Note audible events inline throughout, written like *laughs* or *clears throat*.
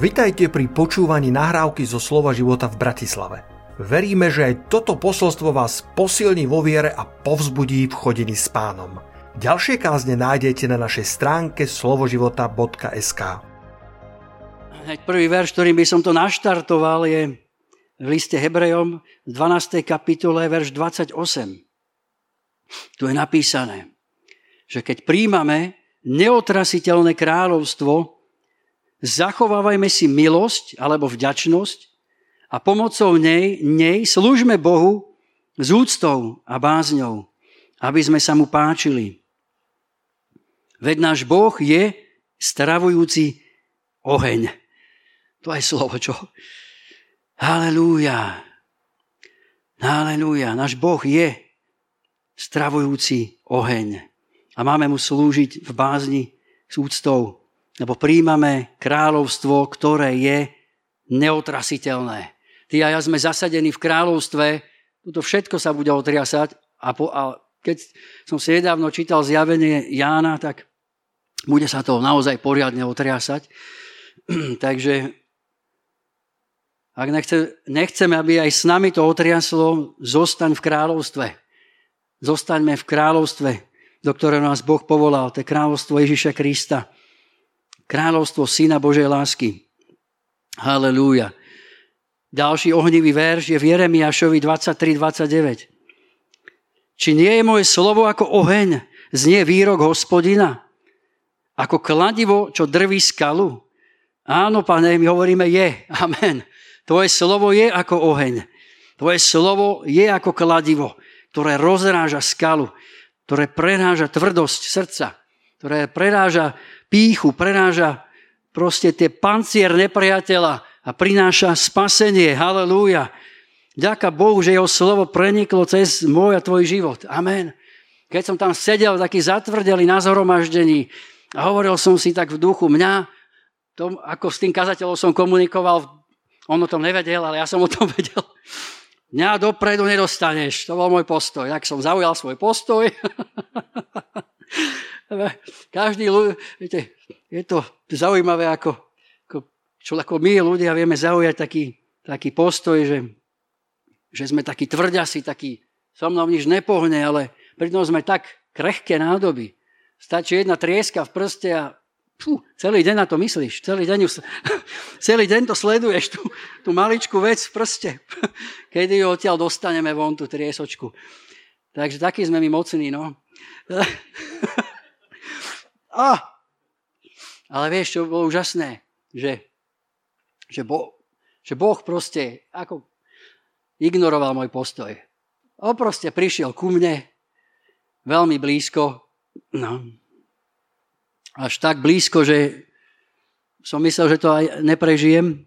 Vitajte pri počúvaní nahrávky zo Slova života v Bratislave. Veríme, že aj toto posolstvo vás posilní vo viere a povzbudí v chodení s pánom. Ďalšie kázne nájdete na našej stránke slovoživota.sk Hneď prvý verš, ktorým by som to naštartoval, je v liste Hebrejom v 12. kapitole, verš 28. Tu je napísané, že keď príjmame neotrasiteľné kráľovstvo, zachovávajme si milosť alebo vďačnosť a pomocou nej, nej slúžme Bohu s úctou a bázňou, aby sme sa mu páčili. Veď náš Boh je stravujúci oheň. To je slovo, čo? Halelúja. Halelúja. Náš Boh je stravujúci oheň. A máme mu slúžiť v bázni s úctou lebo príjmame kráľovstvo, ktoré je neotrasiteľné. Ty a ja sme zasadení v kráľovstve, toto všetko sa bude otriasať a, po, a keď som si nedávno čítal zjavenie Jána, tak bude sa to naozaj poriadne otriasať. *clears throat* Takže ak nechce, nechceme, aby aj s nami to otriaslo, zostaň v kráľovstve. Zostaňme v kráľovstve, do ktorého nás Boh povolal. To je kráľovstvo Ježiša Krista. Kráľovstvo Syna Božej lásky. Halelúja. Ďalší ohnivý verš je v Jeremiášovi 23.29. Či nie je moje slovo ako oheň, znie výrok hospodina? Ako kladivo, čo drví skalu? Áno, pane, my hovoríme je. Amen. Tvoje slovo je ako oheň. Tvoje slovo je ako kladivo, ktoré rozráža skalu, ktoré preráža tvrdosť srdca, ktoré preráža píchu, prenáža proste tie pancier nepriateľa a prináša spasenie. Halelúja. Ďaká Bohu, že jeho slovo preniklo cez môj a tvoj život. Amen. Keď som tam sedel taký zatvrdelý na zhromaždení a hovoril som si tak v duchu, mňa, tom, ako s tým kazateľom som komunikoval, on o tom nevedel, ale ja som o tom *laughs* vedel. Mňa dopredu nedostaneš. To bol môj postoj. Tak som zaujal svoj postoj. *laughs* Každý ľudí, viete, je to zaujímavé, ako, ako, čo, ako my ľudia vieme zaujať taký, taký postoj, že, že sme takí tvrďasi, takí, so mnou nič nepohne, ale pritom sme tak krehké nádoby. Stačí jedna trieska v prste a pú, celý deň na to myslíš, celý deň, *laughs* celý deň to sleduješ, tú, tú maličkú vec v prste, *laughs* kedy ju odtiaľ dostaneme von, tú triesočku. Takže takí sme my mocní, no. *laughs* A, ale vieš, čo bolo úžasné? Že, že, bo, že Boh proste ako ignoroval môj postoj. On proste prišiel ku mne veľmi blízko. No, až tak blízko, že som myslel, že to aj neprežijem.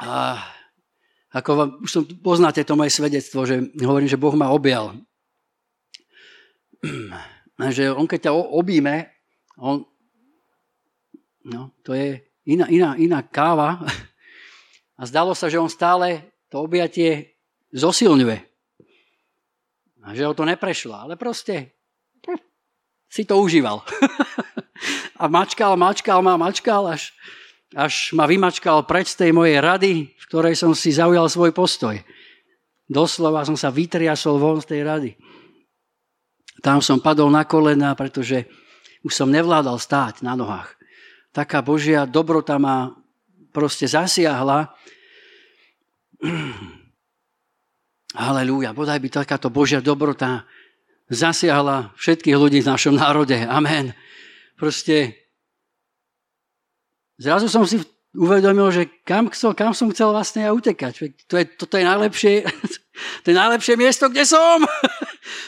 A ako vám, už som, poznáte to moje svedectvo, že hovorím, že Boh ma objal *clears throat* že on keď ťa obíme, on, no, to je iná, iná, iná káva *laughs* a zdalo sa, že on stále to objatie zosilňuje. A že ho to neprešlo, ale proste si to užíval. *laughs* a mačkal, mačkal ma, mačkal, až, až ma vymačkal preč z tej mojej rady, v ktorej som si zaujal svoj postoj. Doslova som sa vytriasol von z tej rady. Tam som padol na kolena, pretože už som nevládal stáť na nohách. Taká Božia dobrota ma proste zasiahla. *clears throat* Halelúja, bodaj by takáto Božia dobrota zasiahla všetkých ľudí v našom národe. Amen. Proste zrazu som si uvedomil, že kam, chcel, kam som chcel vlastne ja utekať. To je, toto je najlepšie, *laughs* to je najlepšie miesto, kde som. *laughs*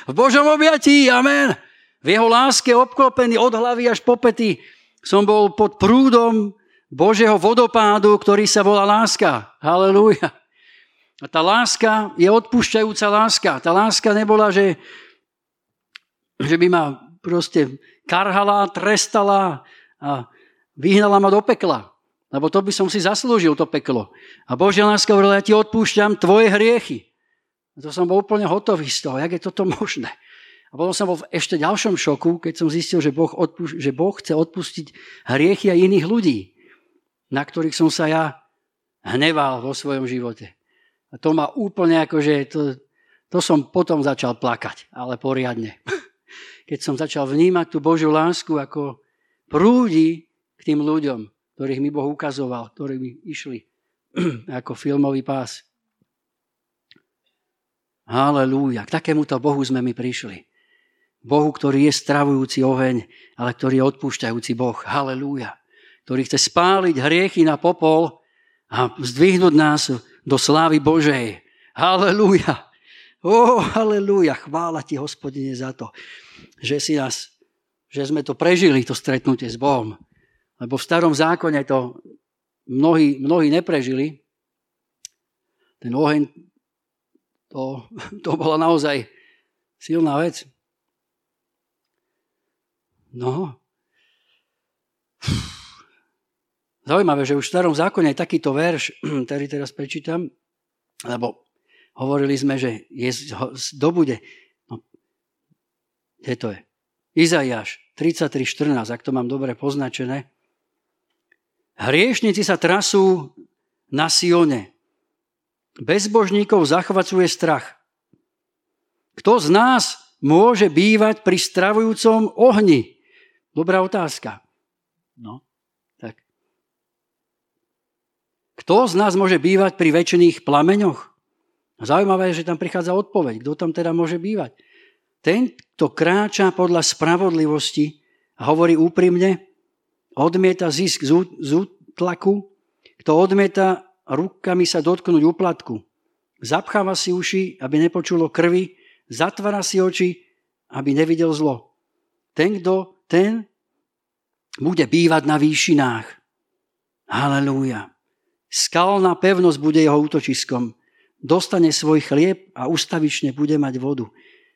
V Božom objatí, amen. V jeho láske obklopený od hlavy až po pety. Som bol pod prúdom Božieho vodopádu, ktorý sa volá láska. Halelúja. A tá láska je odpúšťajúca láska. Tá láska nebola, že, že by ma proste karhala, trestala a vyhnala ma do pekla. Lebo to by som si zaslúžil, to peklo. A Božia láska hovorila, ja ti odpúšťam tvoje hriechy. To som bol úplne hotový z toho, jak je toto možné. A potom som bol v ešte ďalšom šoku, keď som zistil, že Boh, odpú- že boh chce odpustiť hriechy aj iných ľudí, na ktorých som sa ja hneval vo svojom živote. A to ma úplne akože, to, to som potom začal plakať, ale poriadne. *laughs* Keď som začal vnímať tú Božiu lásku, ako prúdi k tým ľuďom, ktorých mi Boh ukazoval, ktorí mi išli *clears throat* ako filmový pás. Halelúja. K takémuto Bohu sme mi prišli. Bohu, ktorý je stravujúci oheň, ale ktorý je odpúšťajúci Boh. Halelúja. Ktorý chce spáliť hriechy na popol a zdvihnúť nás do slávy Božej. Halelúja. Ó, oh, halelúja. Chvála ti, hospodine, za to, že si nás, že sme to prežili, to stretnutie s Bohom. Lebo v starom zákone to mnohí, mnohí neprežili. Ten oheň, to, to bola naozaj silná vec. No. Zaujímavé, že už v starom zákone je takýto verš, *clears throat* ktorý teraz prečítam, lebo hovorili sme, že je, dobude. No, kde to je? Izaiáš 33.14, ak to mám dobre poznačené. Hriešnici sa trasú na Sione. Bezbožníkov zachvacuje strach. Kto z nás môže bývať pri stravujúcom ohni? Dobrá otázka. No, tak. Kto z nás môže bývať pri väčšiných plameňoch? Zaujímavé je, že tam prichádza odpoveď. Kto tam teda môže bývať? Ten, kto kráča podľa spravodlivosti a hovorí úprimne, odmieta zisk z útlaku, kto odmieta rukami sa dotknúť úplatku, zapcháva si uši, aby nepočulo krvi, zatvára si oči, aby nevidel zlo. Ten, kto ten bude bývať na výšinách. Halelúja. Skalná pevnosť bude jeho útočiskom. Dostane svoj chlieb a ustavične bude mať vodu.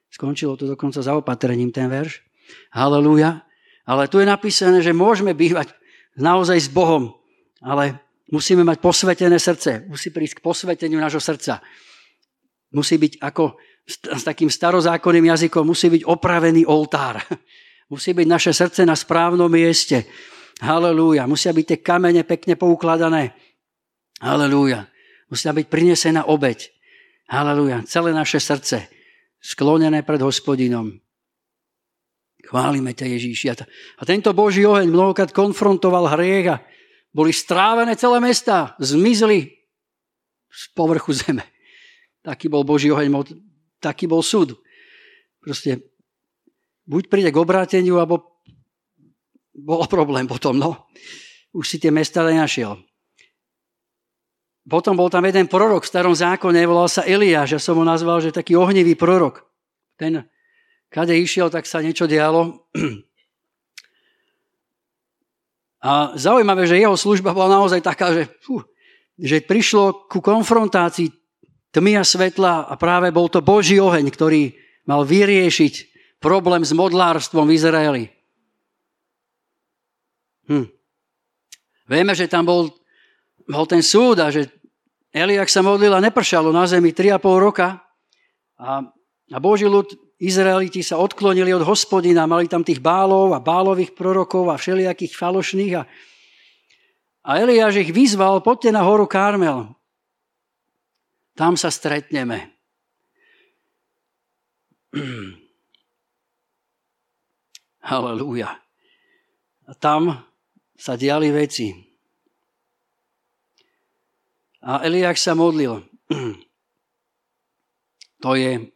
Skončilo to dokonca zaopatrením ten verš. Halelúja. Ale tu je napísané, že môžeme bývať naozaj s Bohom, ale musíme mať posvetené srdce. Musí prísť k posveteniu nášho srdca. Musí byť ako s takým starozákonným jazykom, musí byť opravený oltár. *laughs* Musí byť naše srdce na správnom mieste. Halelúja. Musia byť tie kamene pekne poukladané. Halelúja. Musia byť prinesená obeď. Halelúja. Celé naše srdce sklonené pred hospodinom. Chválime ťa Ježíši. A tento Boží oheň mnohokrát konfrontoval hriech a boli strávené celé mesta. Zmizli z povrchu zeme. Taký bol Boží oheň, taký bol súd. Proste buď príde k obráteniu, alebo bol problém potom, no. Už si tie mesta nenašiel. Potom bol tam jeden prorok v starom zákone, volal sa Eliáš, ja som ho nazval, že taký ohnivý prorok. Ten, kade išiel, tak sa niečo dialo. A zaujímavé, že jeho služba bola naozaj taká, že, fú, že prišlo ku konfrontácii tmy a svetla a práve bol to Boží oheň, ktorý mal vyriešiť problém s modlárstvom v Izraeli. Hm. Vieme, že tam bol, bol ten súd a že Eliak sa modlil a nepršalo na zemi 3,5 roka a, a Boží ľud, Izraeliti sa odklonili od hospodina, mali tam tých bálov a bálových prorokov a všelijakých falošných a, a Eliáš ich vyzval, poďte na horu Karmel. Tam sa stretneme. *clears throat* Halelúja. A tam sa diali veci. A Eliák sa modlil. *clears throat* To je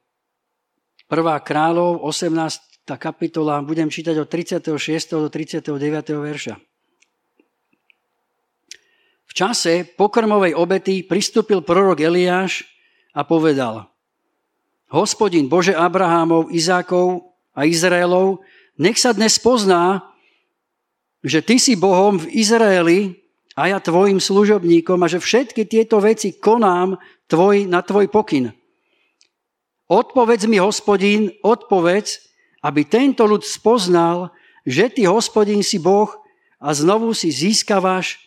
1. kráľov, 18. kapitola, budem čítať od 36. do 39. verša. V čase pokrmovej obety pristúpil prorok Eliáš a povedal Hospodin Bože Abrahámov, Izákov a Izraelov, nech sa dnes pozná, že ty si Bohom v Izraeli a ja tvojim služobníkom a že všetky tieto veci konám tvoj, na tvoj pokyn. Odpovedz mi, hospodín, odpovedz, aby tento ľud spoznal, že ty, hospodín, si Boh a znovu si získavaš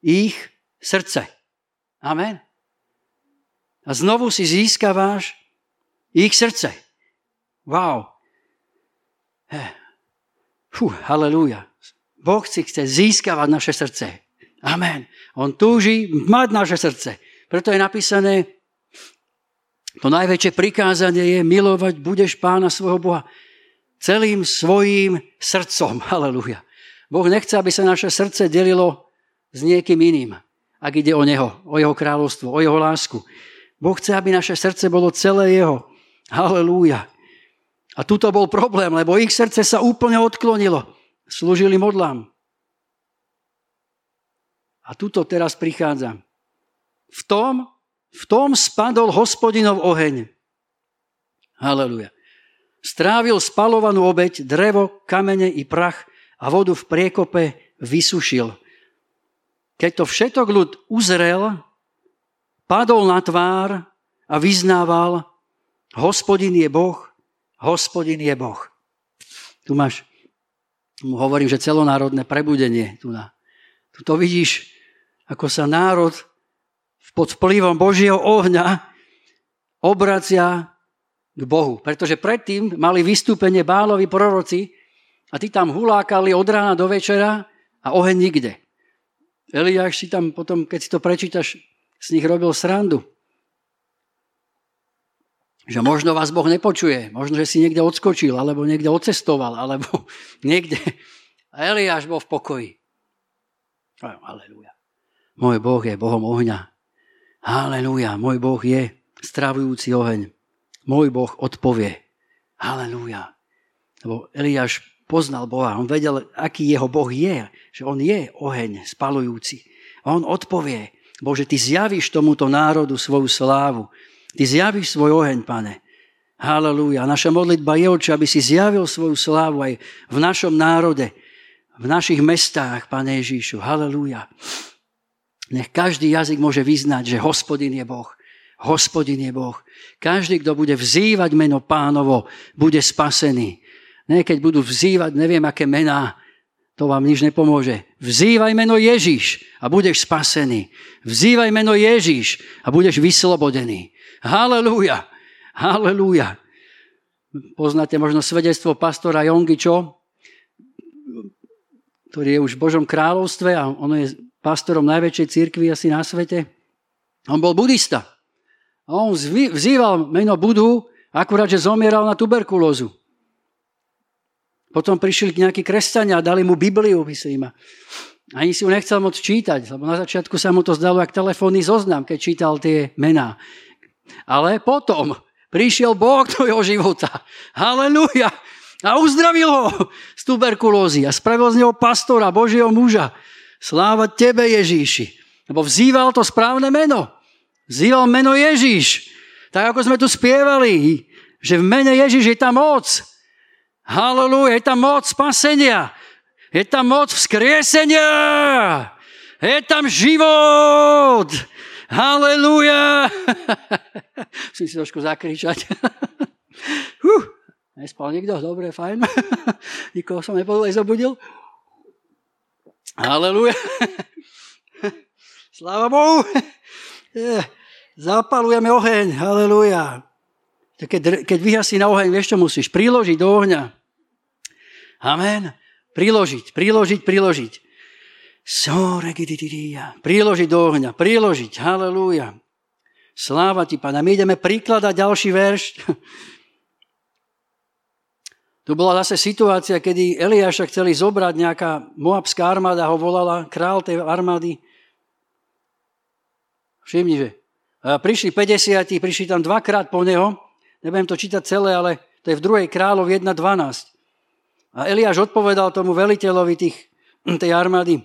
ich srdce. Amen. A znovu si získavaš ich srdce. Wow. Fú, halleluja. Boh si chce získavať naše srdce. Amen. On túži mať naše srdce. Preto je napísané, to najväčšie prikázanie je milovať budeš pána svojho Boha celým svojím srdcom. *laughs* Halleluja. Boh nechce, aby sa naše srdce delilo s niekým iným, ak ide o Neho, o Jeho kráľovstvo, o Jeho lásku. Boh chce, aby naše srdce bolo celé Jeho. Halelúja. A tuto bol problém, lebo ich srdce sa úplne odklonilo. Slúžili modlám. A tuto teraz prichádza. V tom, v tom spadol hospodinov oheň. Halelúja. Strávil spalovanú obeď, drevo, kamene i prach a vodu v priekope vysušil. Keď to všetok ľud uzrel, padol na tvár a vyznával, hospodin je Boh, hospodin je Boh. Tu máš, hovorím, že celonárodné prebudenie. Tu, na, tu to vidíš, ako sa národ pod vplyvom Božieho ohňa obracia k Bohu. Pretože predtým mali vystúpenie bálovi proroci, a tí tam hulákali od rána do večera a oheň nikde. Eliáš si tam potom, keď si to prečítaš, z nich robil srandu. Že možno vás Boh nepočuje, možno, že si niekde odskočil, alebo niekde odcestoval, alebo *laughs* niekde. A Eliáš bol v pokoji. Aleluja. Môj Boh je Bohom ohňa. Aleluja. Môj Boh je stravujúci oheň. Môj Boh odpovie. Aleluja. Lebo Eliáš poznal Boha, on vedel, aký jeho Boh je, že on je oheň spalujúci. A on odpovie, Bože, ty zjavíš tomuto národu svoju slávu. Ty zjavíš svoj oheň, pane. Halelúja. Naša modlitba je, oče, aby si zjavil svoju slávu aj v našom národe, v našich mestách, pane Ježíšu. Halelúja. Nech každý jazyk môže vyznať, že hospodin je Boh. Hospodin je Boh. Každý, kto bude vzývať meno pánovo, bude spasený. Ne, keď budú vzývať neviem aké mená, to vám nič nepomôže. Vzývaj meno Ježiš a budeš spasený. Vzývaj meno Ježiš a budeš vyslobodený. Halelúja. Halelúja. Poznáte možno svedectvo pastora Jongičo, ktorý je už v Božom kráľovstve a on je pastorom najväčšej církvy asi na svete. On bol budista. A on vzýval meno Budu, akurát, že zomieral na tuberkulózu. Potom prišli nejakí kresťania a dali mu Bibliu, myslím. Ani si ju nechcel moc čítať, lebo na začiatku sa mu to zdalo ako telefónny zoznam, keď čítal tie mená. Ale potom prišiel Boh do jeho života. Halelúja. A uzdravil ho z tuberkulózy a spravil z neho pastora, Božieho muža. Sláva tebe, Ježíši. Lebo vzýval to správne meno. Vzýval meno Ježíš. Tak ako sme tu spievali, že v mene Ježíš je tam moc. Halleluja, je tam moc spasenia. Je tam moc vzkriesenia. Je tam život. Halleluja. *laughs* Musím si trošku zakričať. *laughs* huh. Nespal nikto? Dobre, fajn. *laughs* Nikoho som nepodlej zobudil. Halleluja. Sláva Bohu. Zapalujeme oheň. Halleluja. Keď, keď vyhasí na oheň, vieš, čo musíš? Priložiť do ohňa. Amen. Priložiť, priložiť, priložiť. Priložiť do ohňa, priložiť. Halelúja. Sláva ti, pána. My ideme prikladať ďalší verš. Tu bola zase situácia, kedy Eliáša chceli zobrať nejaká moabská armáda, ho volala král tej armády. Všimni, že prišli 50, prišli tam dvakrát po neho, nebudem to čítať celé, ale to je v druhej kráľov 1.12. A Eliáš odpovedal tomu veliteľovi tých, tej armády.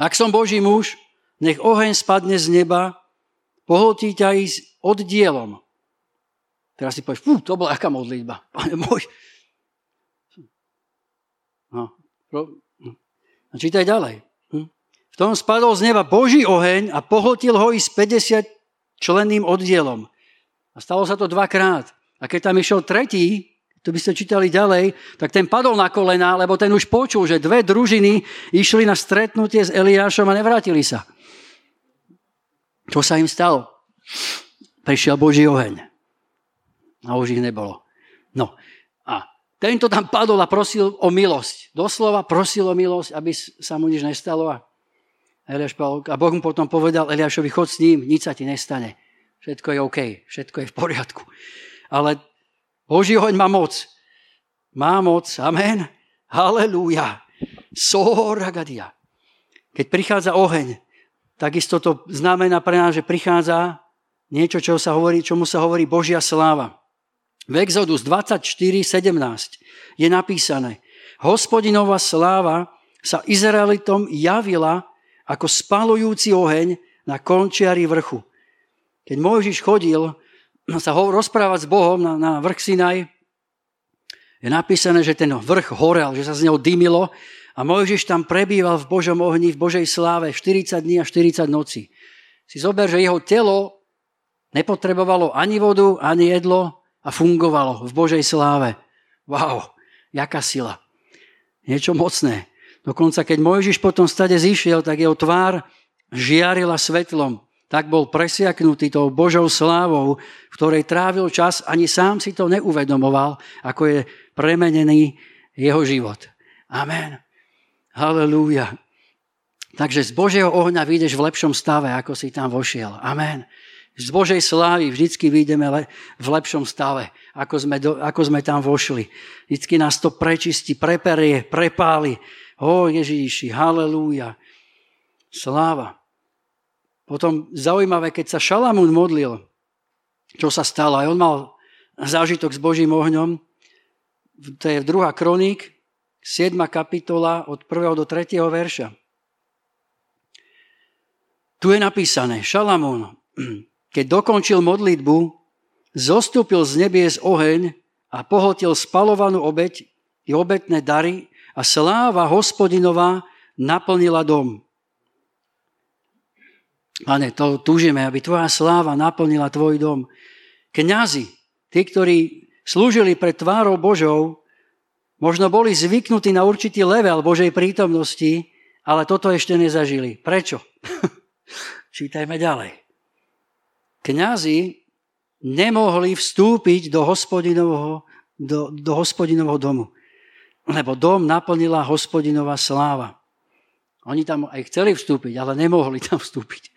Ak som Boží muž, nech oheň spadne z neba, pohltí ťa ísť oddielom. Teraz si povieš, fú, to bola aká modlitba. Pane môj. No, čítaj ďalej. Hm? V tom spadol z neba Boží oheň a pohltil ho i s 50 členným oddielom. A stalo sa to dvakrát. A keď tam išiel tretí, to by ste čítali ďalej, tak ten padol na kolena, lebo ten už počul, že dve družiny išli na stretnutie s Eliášom a nevrátili sa. Čo sa im stalo? Prišiel Boží oheň. A už ich nebolo. No a tento tam padol a prosil o milosť. Doslova prosil o milosť, aby sa mu nič nestalo. A, Eliáš a Boh mu potom povedal Eliášovi, chod s ním, nič sa ti nestane. Všetko je OK, všetko je v poriadku. Ale Boží oheň má moc. Má moc, amen. Halelúja. Soragadia. Keď prichádza oheň, takisto to znamená pre nás, že prichádza niečo, čo sa hovorí, čomu sa hovorí Božia sláva. V Exodus 24.17 je napísané, hospodinová sláva sa Izraelitom javila ako spalujúci oheň na končiari vrchu. Keď Mojžiš chodil sa ho rozprávať s Bohom na, na vrch Sinaj, je napísané, že ten vrch horel, že sa z neho dymilo a Mojžiš tam prebýval v Božom ohni, v Božej sláve 40 dní a 40 noci. Si zober, že jeho telo nepotrebovalo ani vodu, ani jedlo, a fungovalo v Božej sláve. Wow, jaká sila. Niečo mocné. Dokonca keď Mojžiš potom stade zišiel, tak jeho tvár žiarila svetlom. Tak bol presiaknutý tou Božou slávou, v ktorej trávil čas, ani sám si to neuvedomoval, ako je premenený jeho život. Amen. Halelúja. Takže z Božieho ohňa vyjdeš v lepšom stave, ako si tam vošiel. Amen. Z Božej slávy vždycky vyjdeme v lepšom stave, ako sme, do, ako sme tam vošli. Vždycky nás to prečistí, preperie, prepáli. O Ježíši, halelúja. Sláva. Potom zaujímavé, keď sa Šalamún modlil, čo sa stalo. Aj on mal zážitok s Božím ohňom. To je druhá kroník, 7. kapitola od 1. do 3. verša. Tu je napísané, Šalamún keď dokončil modlitbu, zostúpil z nebies oheň a pohltil spalovanú obeď i obetné dary a sláva hospodinová naplnila dom. Pane, to túžime, aby tvoja sláva naplnila tvoj dom. Kňazi, tí, ktorí slúžili pred tvárou Božou, možno boli zvyknutí na určitý level Božej prítomnosti, ale toto ešte nezažili. Prečo? *laughs* Čítajme ďalej kňazi nemohli vstúpiť do hospodinovho, do, do hospodinovho domu. Lebo dom naplnila hospodinová sláva. Oni tam aj chceli vstúpiť, ale nemohli tam vstúpiť.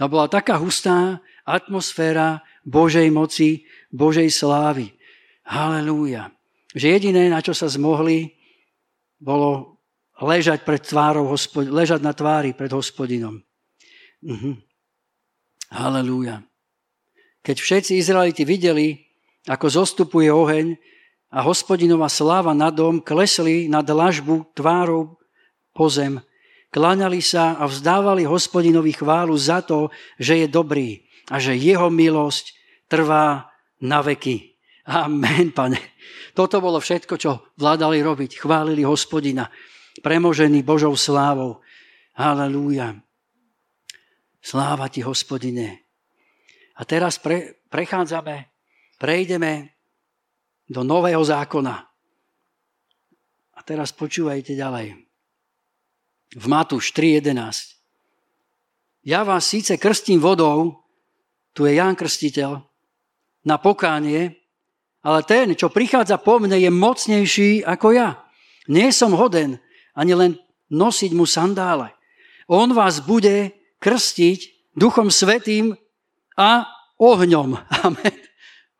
To bola taká hustá atmosféra Božej moci, Božej slávy. Halelúja. Že jediné, na čo sa zmohli, bolo ležať, pred tvárou, ležať na tvári pred hospodinom. Mhm. Halelúja. Keď všetci Izraeliti videli, ako zostupuje oheň a hospodinová sláva na dom, klesli na dlažbu tvárou po zem, kláňali sa a vzdávali hospodinovi chválu za to, že je dobrý a že jeho milosť trvá na veky. Amen, pane. Toto bolo všetko, čo vládali robiť. Chválili hospodina, premožený Božou slávou. Halelúja. Sláva ti, hospodine. A teraz pre, prechádzame, prejdeme do nového zákona. A teraz počúvajte ďalej. V Matúš 3.11. Ja vás síce krstím vodou, tu je Ján Krstiteľ, na pokánie, ale ten, čo prichádza po mne, je mocnejší ako ja. Nie som hoden ani len nosiť mu sandále. On vás bude krstiť Duchom Svetým a ohňom. *laughs* Amen.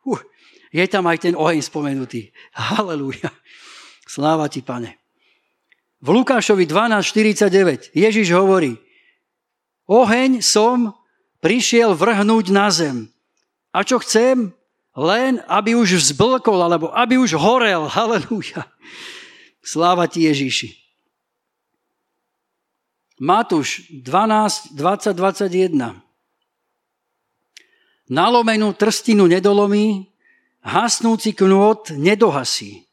Uh, je tam aj ten oheň spomenutý. Halelúja. Sláva ti, pane. V Lukášovi 12.49 Ježiš hovorí, oheň som prišiel vrhnúť na zem. A čo chcem? Len, aby už vzblkol, alebo aby už horel. *laughs* Halelúja. Sláva ti, Ježiši. Matúš 12, 20, 21. Nalomenú trstinu nedolomí, hasnúci knôt nedohasí,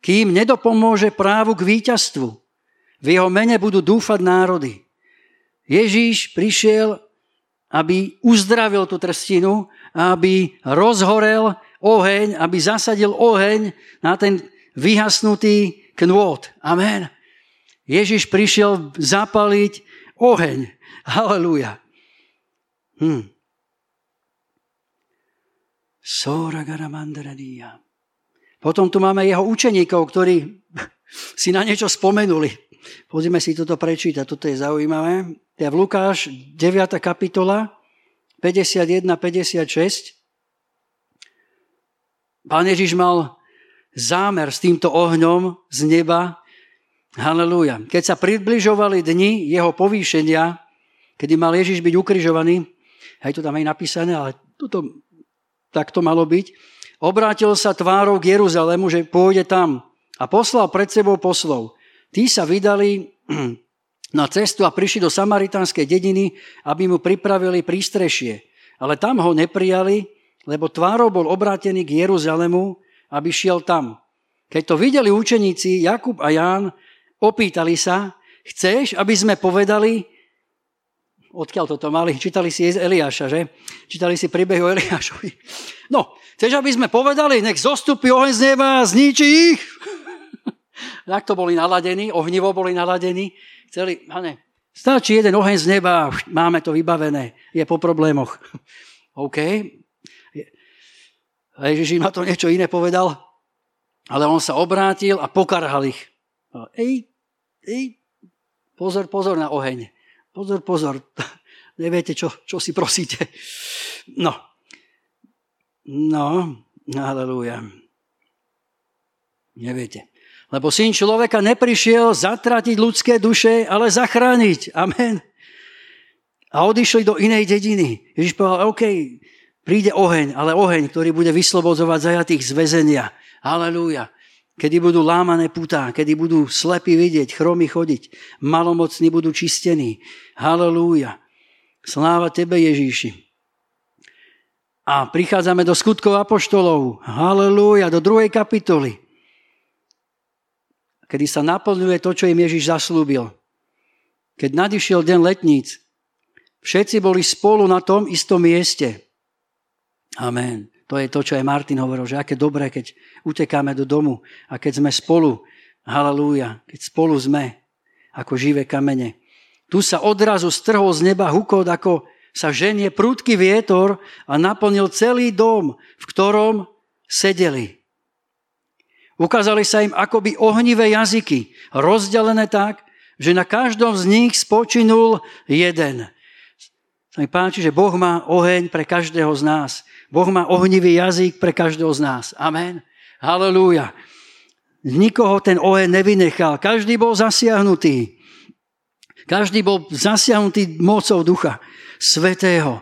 kým nedopomôže právu k víťazstvu. V jeho mene budú dúfať národy. Ježíš prišiel, aby uzdravil tú trstinu, aby rozhorel oheň, aby zasadil oheň na ten vyhasnutý knôt. Amen. Ježiš prišiel zapaliť oheň. Halelúja. Hm. Potom tu máme jeho učeníkov, ktorí *laughs* si na niečo spomenuli. Pozrime si toto prečítať, toto je zaujímavé. To je v Lukáš 9. kapitola 51-56. Pán Ježiš mal zámer s týmto ohňom z neba. Halelúja. Keď sa približovali dni jeho povýšenia, kedy mal Ježiš byť ukrižovaný, aj to tam aj napísané, ale toto, tak to malo byť, obrátil sa tvárou k Jeruzalému, že pôjde tam a poslal pred sebou poslov. Tí sa vydali *clears throat* na cestu a prišli do samaritánskej dediny, aby mu pripravili prístrešie. Ale tam ho neprijali, lebo tvárou bol obrátený k Jeruzalemu aby šiel tam. Keď to videli učeníci Jakub a Ján, opýtali sa, chceš, aby sme povedali, odkiaľ toto mali, čítali si Eliáša, že? Čítali si príbeh o Eliášovi. No, chceš, aby sme povedali, nech zostupí oheň z neba a zničí ich? *laughs* tak to boli naladení, ohnivo boli naladení. Chceli, ne, stačí jeden oheň z neba, máme to vybavené, je po problémoch. *laughs* OK, Ježiš im na to niečo iné povedal, ale on sa obrátil a pokarhal ich. Ej, ej, pozor, pozor na oheň. Pozor, pozor. *laughs* Neviete, čo, čo si prosíte. No. No, halleluja. Neviete. Lebo syn človeka neprišiel zatratiť ľudské duše, ale zachrániť. Amen. A odišli do inej dediny. Ježiš povedal, OK, Príde oheň, ale oheň, ktorý bude vyslobodzovať zajatých z väzenia. Halelúja. Kedy budú lámané putá, kedy budú slepí vidieť, chromy chodiť, malomocní budú čistení. Halelúja. Sláva Tebe, Ježíši. A prichádzame do skutkov apoštolov. Halelúja, do druhej kapitoly. Kedy sa naplňuje to, čo im Ježiš zaslúbil. Keď nadišiel deň letníc, všetci boli spolu na tom istom mieste. Amen. To je to, čo aj Martin hovoril, že aké dobré, keď utekáme do domu a keď sme spolu, halleluja, keď spolu sme ako živé kamene. Tu sa odrazu strhol z neba hukot, ako sa ženie prúdky vietor a naplnil celý dom, v ktorom sedeli. Ukázali sa im akoby ohnivé jazyky, rozdelené tak, že na každom z nich spočinul jeden. Sa mi páči, že Boh má oheň pre každého z nás. Boh má ohnivý jazyk pre každého z nás. Amen. Halelúja. Nikoho ten oheň nevynechal. Každý bol zasiahnutý. Každý bol zasiahnutý mocou ducha svetého.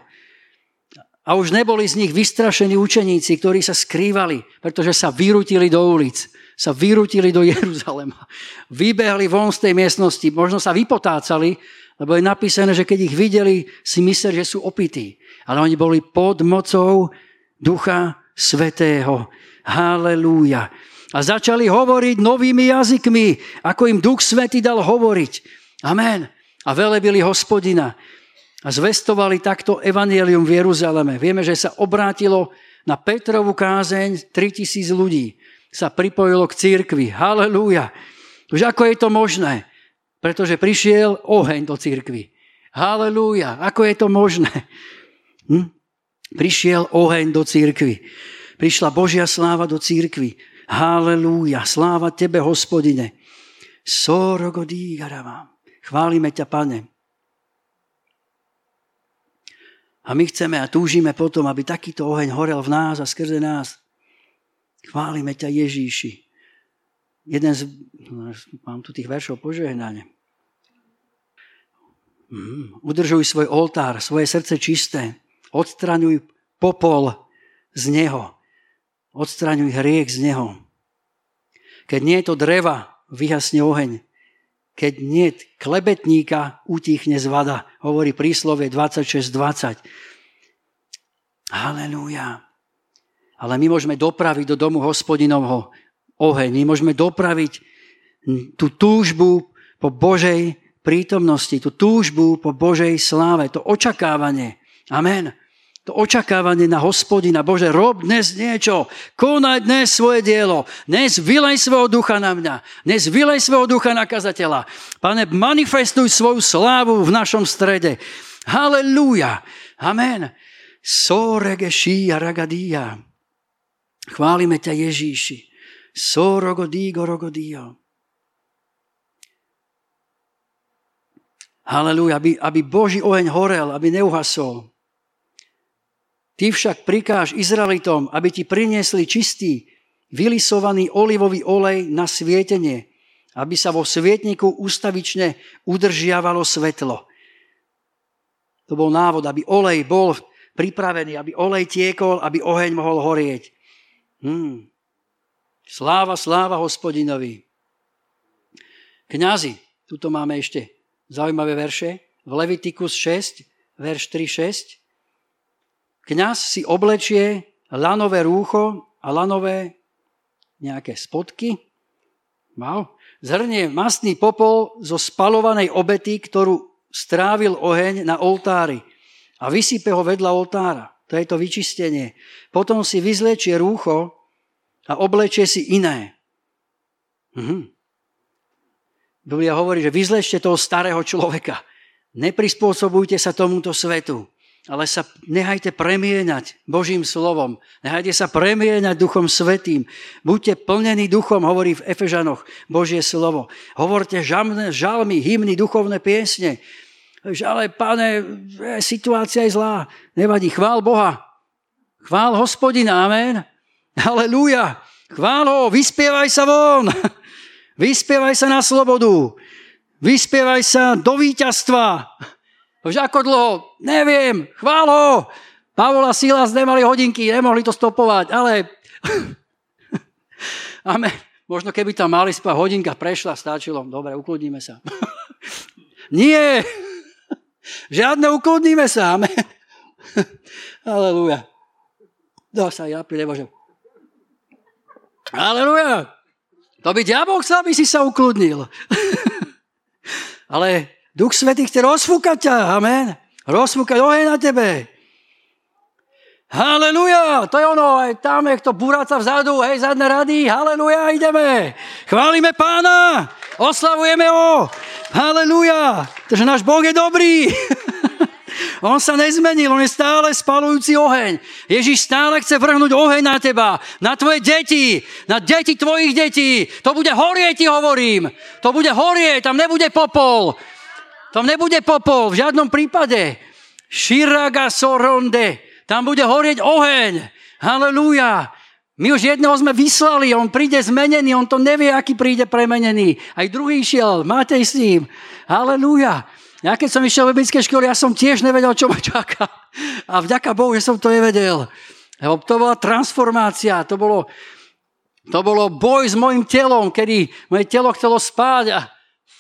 A už neboli z nich vystrašení učeníci, ktorí sa skrývali, pretože sa vyrutili do ulic, sa vyrutili do *laughs* Jeruzalema. Vybehli von z tej miestnosti, možno sa vypotácali, lebo je napísané, že keď ich videli, si mysleli, že sú opití. Ale oni boli pod mocou Ducha Svetého. Halelúja. A začali hovoriť novými jazykmi, ako im Duch Svetý dal hovoriť. Amen. A velebili hospodina. A zvestovali takto evanielium v Jeruzaleme. Vieme, že sa obrátilo na Petrovú kázeň 3000 ľudí. Sa pripojilo k církvi. Halelúja. Už ako je to možné? Pretože prišiel oheň do církvy. Halelúja, ako je to možné? Hm? Prišiel oheň do církvy. Prišla Božia sláva do církvy. Halelúja, sláva Tebe, hospodine. Sorogodígarava. Chválime ťa, Pane. A my chceme a túžime potom, aby takýto oheň horel v nás a skrze nás. Chválime ťa, Ježíši jeden z, mám tu tých veršov požehnania. Mm, udržuj svoj oltár, svoje srdce čisté. Odstraňuj popol z neho. Odstraňuj hriek z neho. Keď nie je to dreva, vyhasne oheň. Keď nie klebetníka, utichne zvada. Hovorí príslovie 26.20. Halelúja. Ale my môžeme dopraviť do domu hospodinovho oheň. My môžeme dopraviť tú túžbu po Božej prítomnosti, tú túžbu po Božej sláve, to očakávanie. Amen. To očakávanie na hospodina. Bože, rob dnes niečo. Konaj dnes svoje dielo. Dnes vylej svojho ducha na mňa. Dnes vylej svojho ducha na kazateľa. Pane, manifestuj svoju slávu v našom strede. Halelúja. Amen. Sorege šíja ragadia. Chválime ťa Ježíši. So rogodigo rogodio. Halelúja, aby, aby Boží oheň horel, aby neuhasol. Ty však prikáž Izraelitom, aby ti priniesli čistý, vylisovaný olivový olej na svietenie, aby sa vo svietniku ustavične udržiavalo svetlo. To bol návod, aby olej bol pripravený, aby olej tiekol, aby oheň mohol horieť. Hmm. Sláva, sláva hospodinovi. Kňazi, tuto máme ešte zaujímavé verše. V Levitikus 6, verš 3-6. Kňaz si oblečie lanové rúcho a lanové nejaké spodky. Wow. Zhrnie mastný popol zo spalovanej obety, ktorú strávil oheň na oltári a vysype ho vedľa oltára. To je to vyčistenie. Potom si vyzlečie rúcho a oblečie si iné. Mhm. Biblia hovorí, že vyzlešte toho starého človeka. Neprispôsobujte sa tomuto svetu, ale sa nehajte premieňať Božím slovom. Nehajte sa premieňať Duchom Svetým. Buďte plnení duchom, hovorí v Efežanoch Božie slovo. Hovorte žalmy, žalmy, hymny, duchovné piesne. Ale, pane, situácia je zlá. Nevadí, chvál Boha. Chvál hospodina, amen. Halelúja. Chvál ho, vyspievaj sa von. Vyspievaj sa na slobodu. Vyspievaj sa do víťazstva. Už ako dlho? Neviem. Chvál ho. Pavol a Silas nemali hodinky, nemohli to stopovať, ale... *laughs* Amen. Možno keby tam mali spať hodinka prešla, stačilo. Dobre, ukludníme sa. *laughs* Nie. Žiadne ukludníme sa. Amen. *laughs* Aleluja. Dá sa, ja nemôžem. Aleluja. To by diabol chcel, aby si sa ukludnil. *laughs* Ale Duch Svetý chce rozfúkať ťa, amen. Rozfúkať oheň na tebe. Haleluja, to je ono, aj tam je to buráca vzadu, hej, zadné rady, haleluja, ideme. Chválime pána, oslavujeme ho, haleluja, takže náš Boh je dobrý. *laughs* On sa nezmenil, on je stále spalujúci oheň. Ježiš stále chce vrhnúť oheň na teba, na tvoje deti, na deti tvojich detí. To bude horieť, ti hovorím. To bude horieť, tam nebude popol. Tam nebude popol, v žiadnom prípade. Širaga soronde. Tam bude horieť oheň. Halelúja. My už jedného sme vyslali, on príde zmenený, on to nevie, aký príde premenený. Aj druhý šiel, máte s ním. Halelúja. Ja keď som išiel v biblickej škole, ja som tiež nevedel, čo ma čaká. A vďaka Bohu, že som to nevedel. Lebo to bola transformácia, to bolo, to bolo boj s mojim telom, kedy moje telo chcelo spáť a,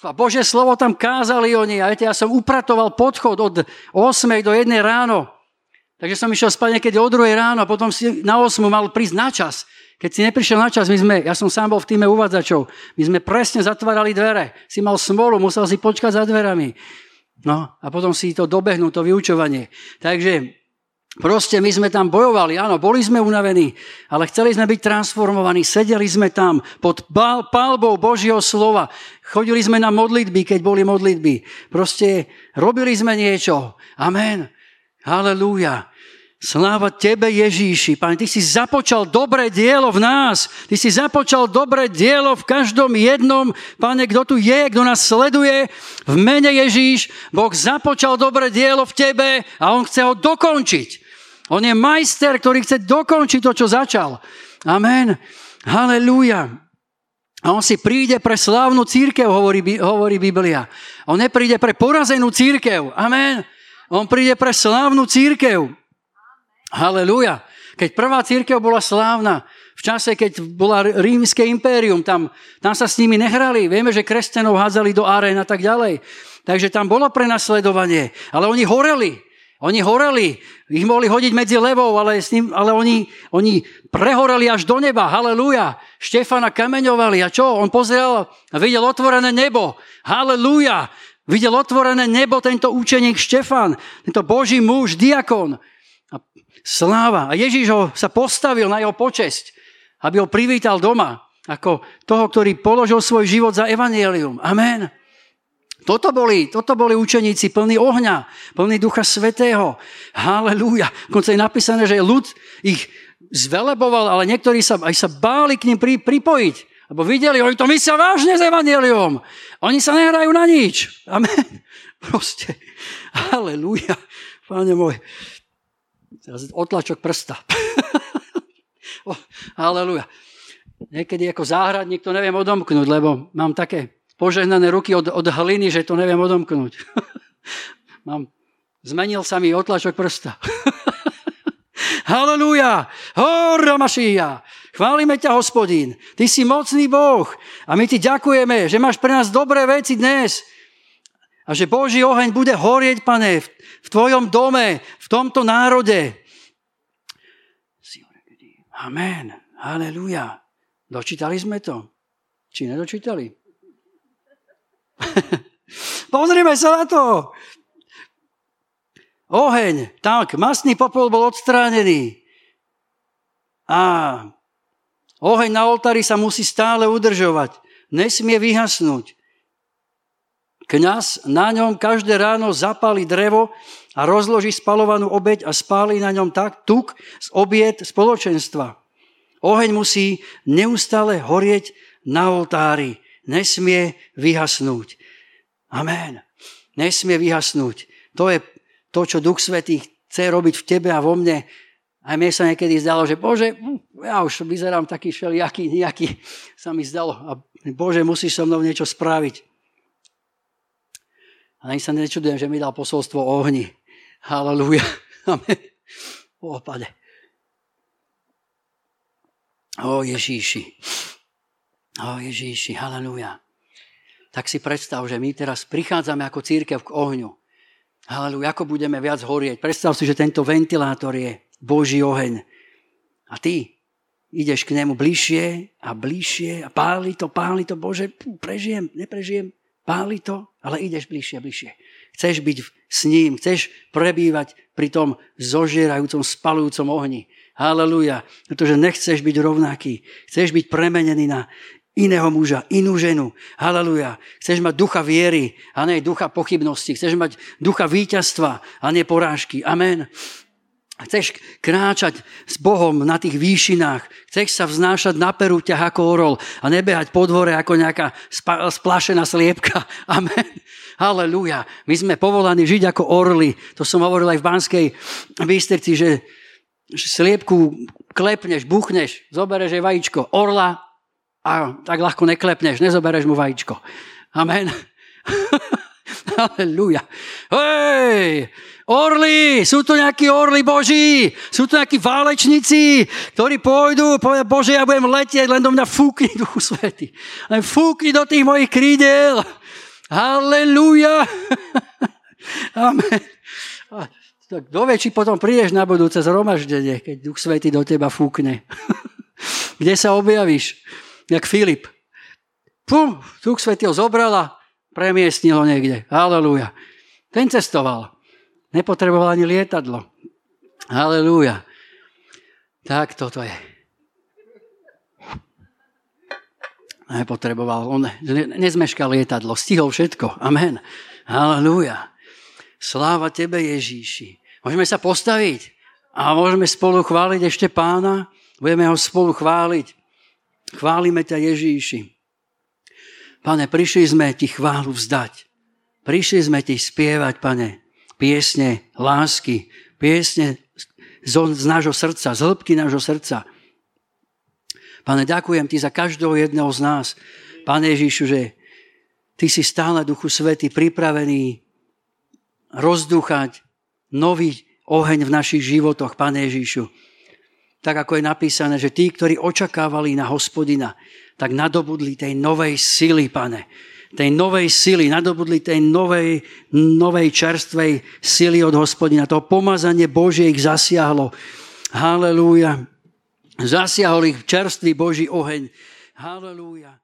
a Bože slovo tam kázali oni. A viete, ja som upratoval podchod od 8 do 1 ráno. Takže som išiel spať niekedy o 2 ráno a potom si na 8 mal prísť na čas. Keď si neprišiel na čas, my sme, ja som sám bol v týme uvádzačov, my sme presne zatvárali dvere. Si mal smolu, musel si počkať za dverami. No a potom si to dobehnú, to vyučovanie. Takže Proste my sme tam bojovali, áno, boli sme unavení, ale chceli sme byť transformovaní, sedeli sme tam pod palbou Božieho slova, chodili sme na modlitby, keď boli modlitby. Proste robili sme niečo. Amen. Halelúja. Sláva Tebe, Ježíši. Pane, Ty si započal dobré dielo v nás. Ty si započal dobré dielo v každom jednom. Pane, kto tu je, kto nás sleduje, v mene Ježíš, Boh započal dobré dielo v Tebe a On chce ho dokončiť. On je majster, ktorý chce dokončiť to, čo začal. Amen. Halelúja. A on si príde pre slávnu církev, hovorí, hovorí Biblia. On nepríde pre porazenú církev. Amen. On príde pre slávnu církev. Halelúja. Keď prvá církev bola slávna, v čase, keď bola rímske impérium, tam, tam sa s nimi nehrali. Vieme, že kresťanov hádzali do arén a tak ďalej. Takže tam bolo prenasledovanie. Ale oni horeli. Oni horeli. Ich mohli hodiť medzi levou, ale, s ním, ale oni, oni prehoreli až do neba. Halelúja. Štefana kameňovali. A čo? On pozrel a videl otvorené nebo. Halelúja. Videl otvorené nebo tento učeník Štefan, tento boží muž, diakon. Sláva. A Ježíš ho sa postavil na jeho počesť, aby ho privítal doma, ako toho, ktorý položil svoj život za evanielium. Amen. Toto boli, toto boli učeníci plní ohňa, plní Ducha Svetého. Halelúja. Konce je napísané, že ľud ich zveleboval, ale niektorí sa aj sa báli k ním pri, pripojiť. Lebo videli, oni to myslia vážne s evanieliom. Oni sa nehrajú na nič. Amen. Proste. Halelúja. Páne môj. Teraz otlačok prsta. *laughs* halelúja. Niekedy ako záhradník to neviem odomknúť, lebo mám také požehnané ruky od, od hliny, že to neviem odomknúť. *laughs* mám, zmenil sa mi otlačok prsta. *laughs* Halelúja! Hora Mašíja! Chválime ťa, hospodín. Ty si mocný Boh. A my ti ďakujeme, že máš pre nás dobré veci dnes. A že Boží oheň bude horieť, pane, v, v tvojom dome, v tomto národe. Amen. Halelúja. Dočítali sme to? Či nedočítali? *laughs* Pozrime sa na to. Oheň, tak, masný popol bol odstránený. A oheň na oltári sa musí stále udržovať. Nesmie vyhasnúť. Kňaz na ňom každé ráno zapáli drevo a rozloží spalovanú obeď a spáli na ňom tak tuk z obiet spoločenstva. Oheň musí neustále horieť na oltári. Nesmie vyhasnúť. Amen. Nesmie vyhasnúť. To je to, čo Duch Svetý chce robiť v tebe a vo mne. Aj mne sa niekedy zdalo, že Bože, ja už vyzerám taký všelijaký, nejaký, sa mi zdalo. A Bože, musíš so mnou niečo spraviť. A ani sa nečudujem, že mi dal posolstvo o ohni. Halelúja. *laughs* O opade. O Ježíši. O Ježíši. Halelúja. Tak si predstav, že my teraz prichádzame ako církev k ohňu. Haleluja, ako budeme viac horieť. Predstav si, že tento ventilátor je Boží oheň. A ty ideš k nemu bližšie a bližšie a páli to, páli to. Bože, prežijem, neprežijem, páli to, ale ideš bližšie a bližšie. Chceš byť s ním, chceš prebývať pri tom zožierajúcom, spalujúcom ohni. Haleluja. Pretože nechceš byť rovnaký. Chceš byť premenený na iného muža, inú ženu. Haleluja. Chceš mať ducha viery a nie ducha pochybnosti. Chceš mať ducha víťazstva a nie porážky. Amen. Chceš kráčať s Bohom na tých výšinách. Chceš sa vznášať na perúťach ako orol a nebehať po dvore ako nejaká splašená sliepka. *laughs* Amen. Halelúja. My sme povolaní žiť ako orly. To som hovoril aj v Banskej Bystrici, že sliepku klepneš, buchneš, zoberieš jej vajíčko. Orla a tak ľahko neklepneš, nezobereš mu vajíčko. Amen. *laughs* Halleluja. Hej, orly, sú tu nejakí orly boží, sú tu nejakí válečníci, ktorí pôjdu, povedia, Bože, ja budem letieť, len do mňa fúkni *laughs* duchu svety. Len fúkni do tých mojich krídel. Halleluja. *laughs* Amen. Tak kto vie, potom prídeš na budúce zhromaždenie, keď duch svety do teba fúkne. *laughs* Kde sa objavíš? jak Filip. Pum, Duch Svetý ho zobral a premiestnil ho niekde. Halelúja. Ten cestoval. Nepotreboval ani lietadlo. Halelúja. Tak toto je. Nepotreboval. On nezmeškal lietadlo. Stihol všetko. Amen. Halelúja. Sláva Tebe, Ježíši. Môžeme sa postaviť a môžeme spolu chváliť ešte pána. Budeme ho spolu chváliť. Chválime ťa Ježíši. Pane, prišli sme ti chválu vzdať. Prišli sme ti spievať, pane, piesne lásky, piesne z, nášho srdca, z hĺbky nášho srdca. Pane, ďakujem ti za každého jedného z nás. Pane Ježíšu, že ty si stále, Duchu Svety, pripravený rozduchať nový oheň v našich životoch, Pane Ježíšu tak ako je napísané, že tí, ktorí očakávali na hospodina, tak nadobudli tej novej sily, pane. Tej novej sily, nadobudli tej novej, novej čerstvej sily od hospodina. To pomazanie Božie ich zasiahlo. Halelúja. Zasiahol ich čerstvý Boží oheň. Halelúja.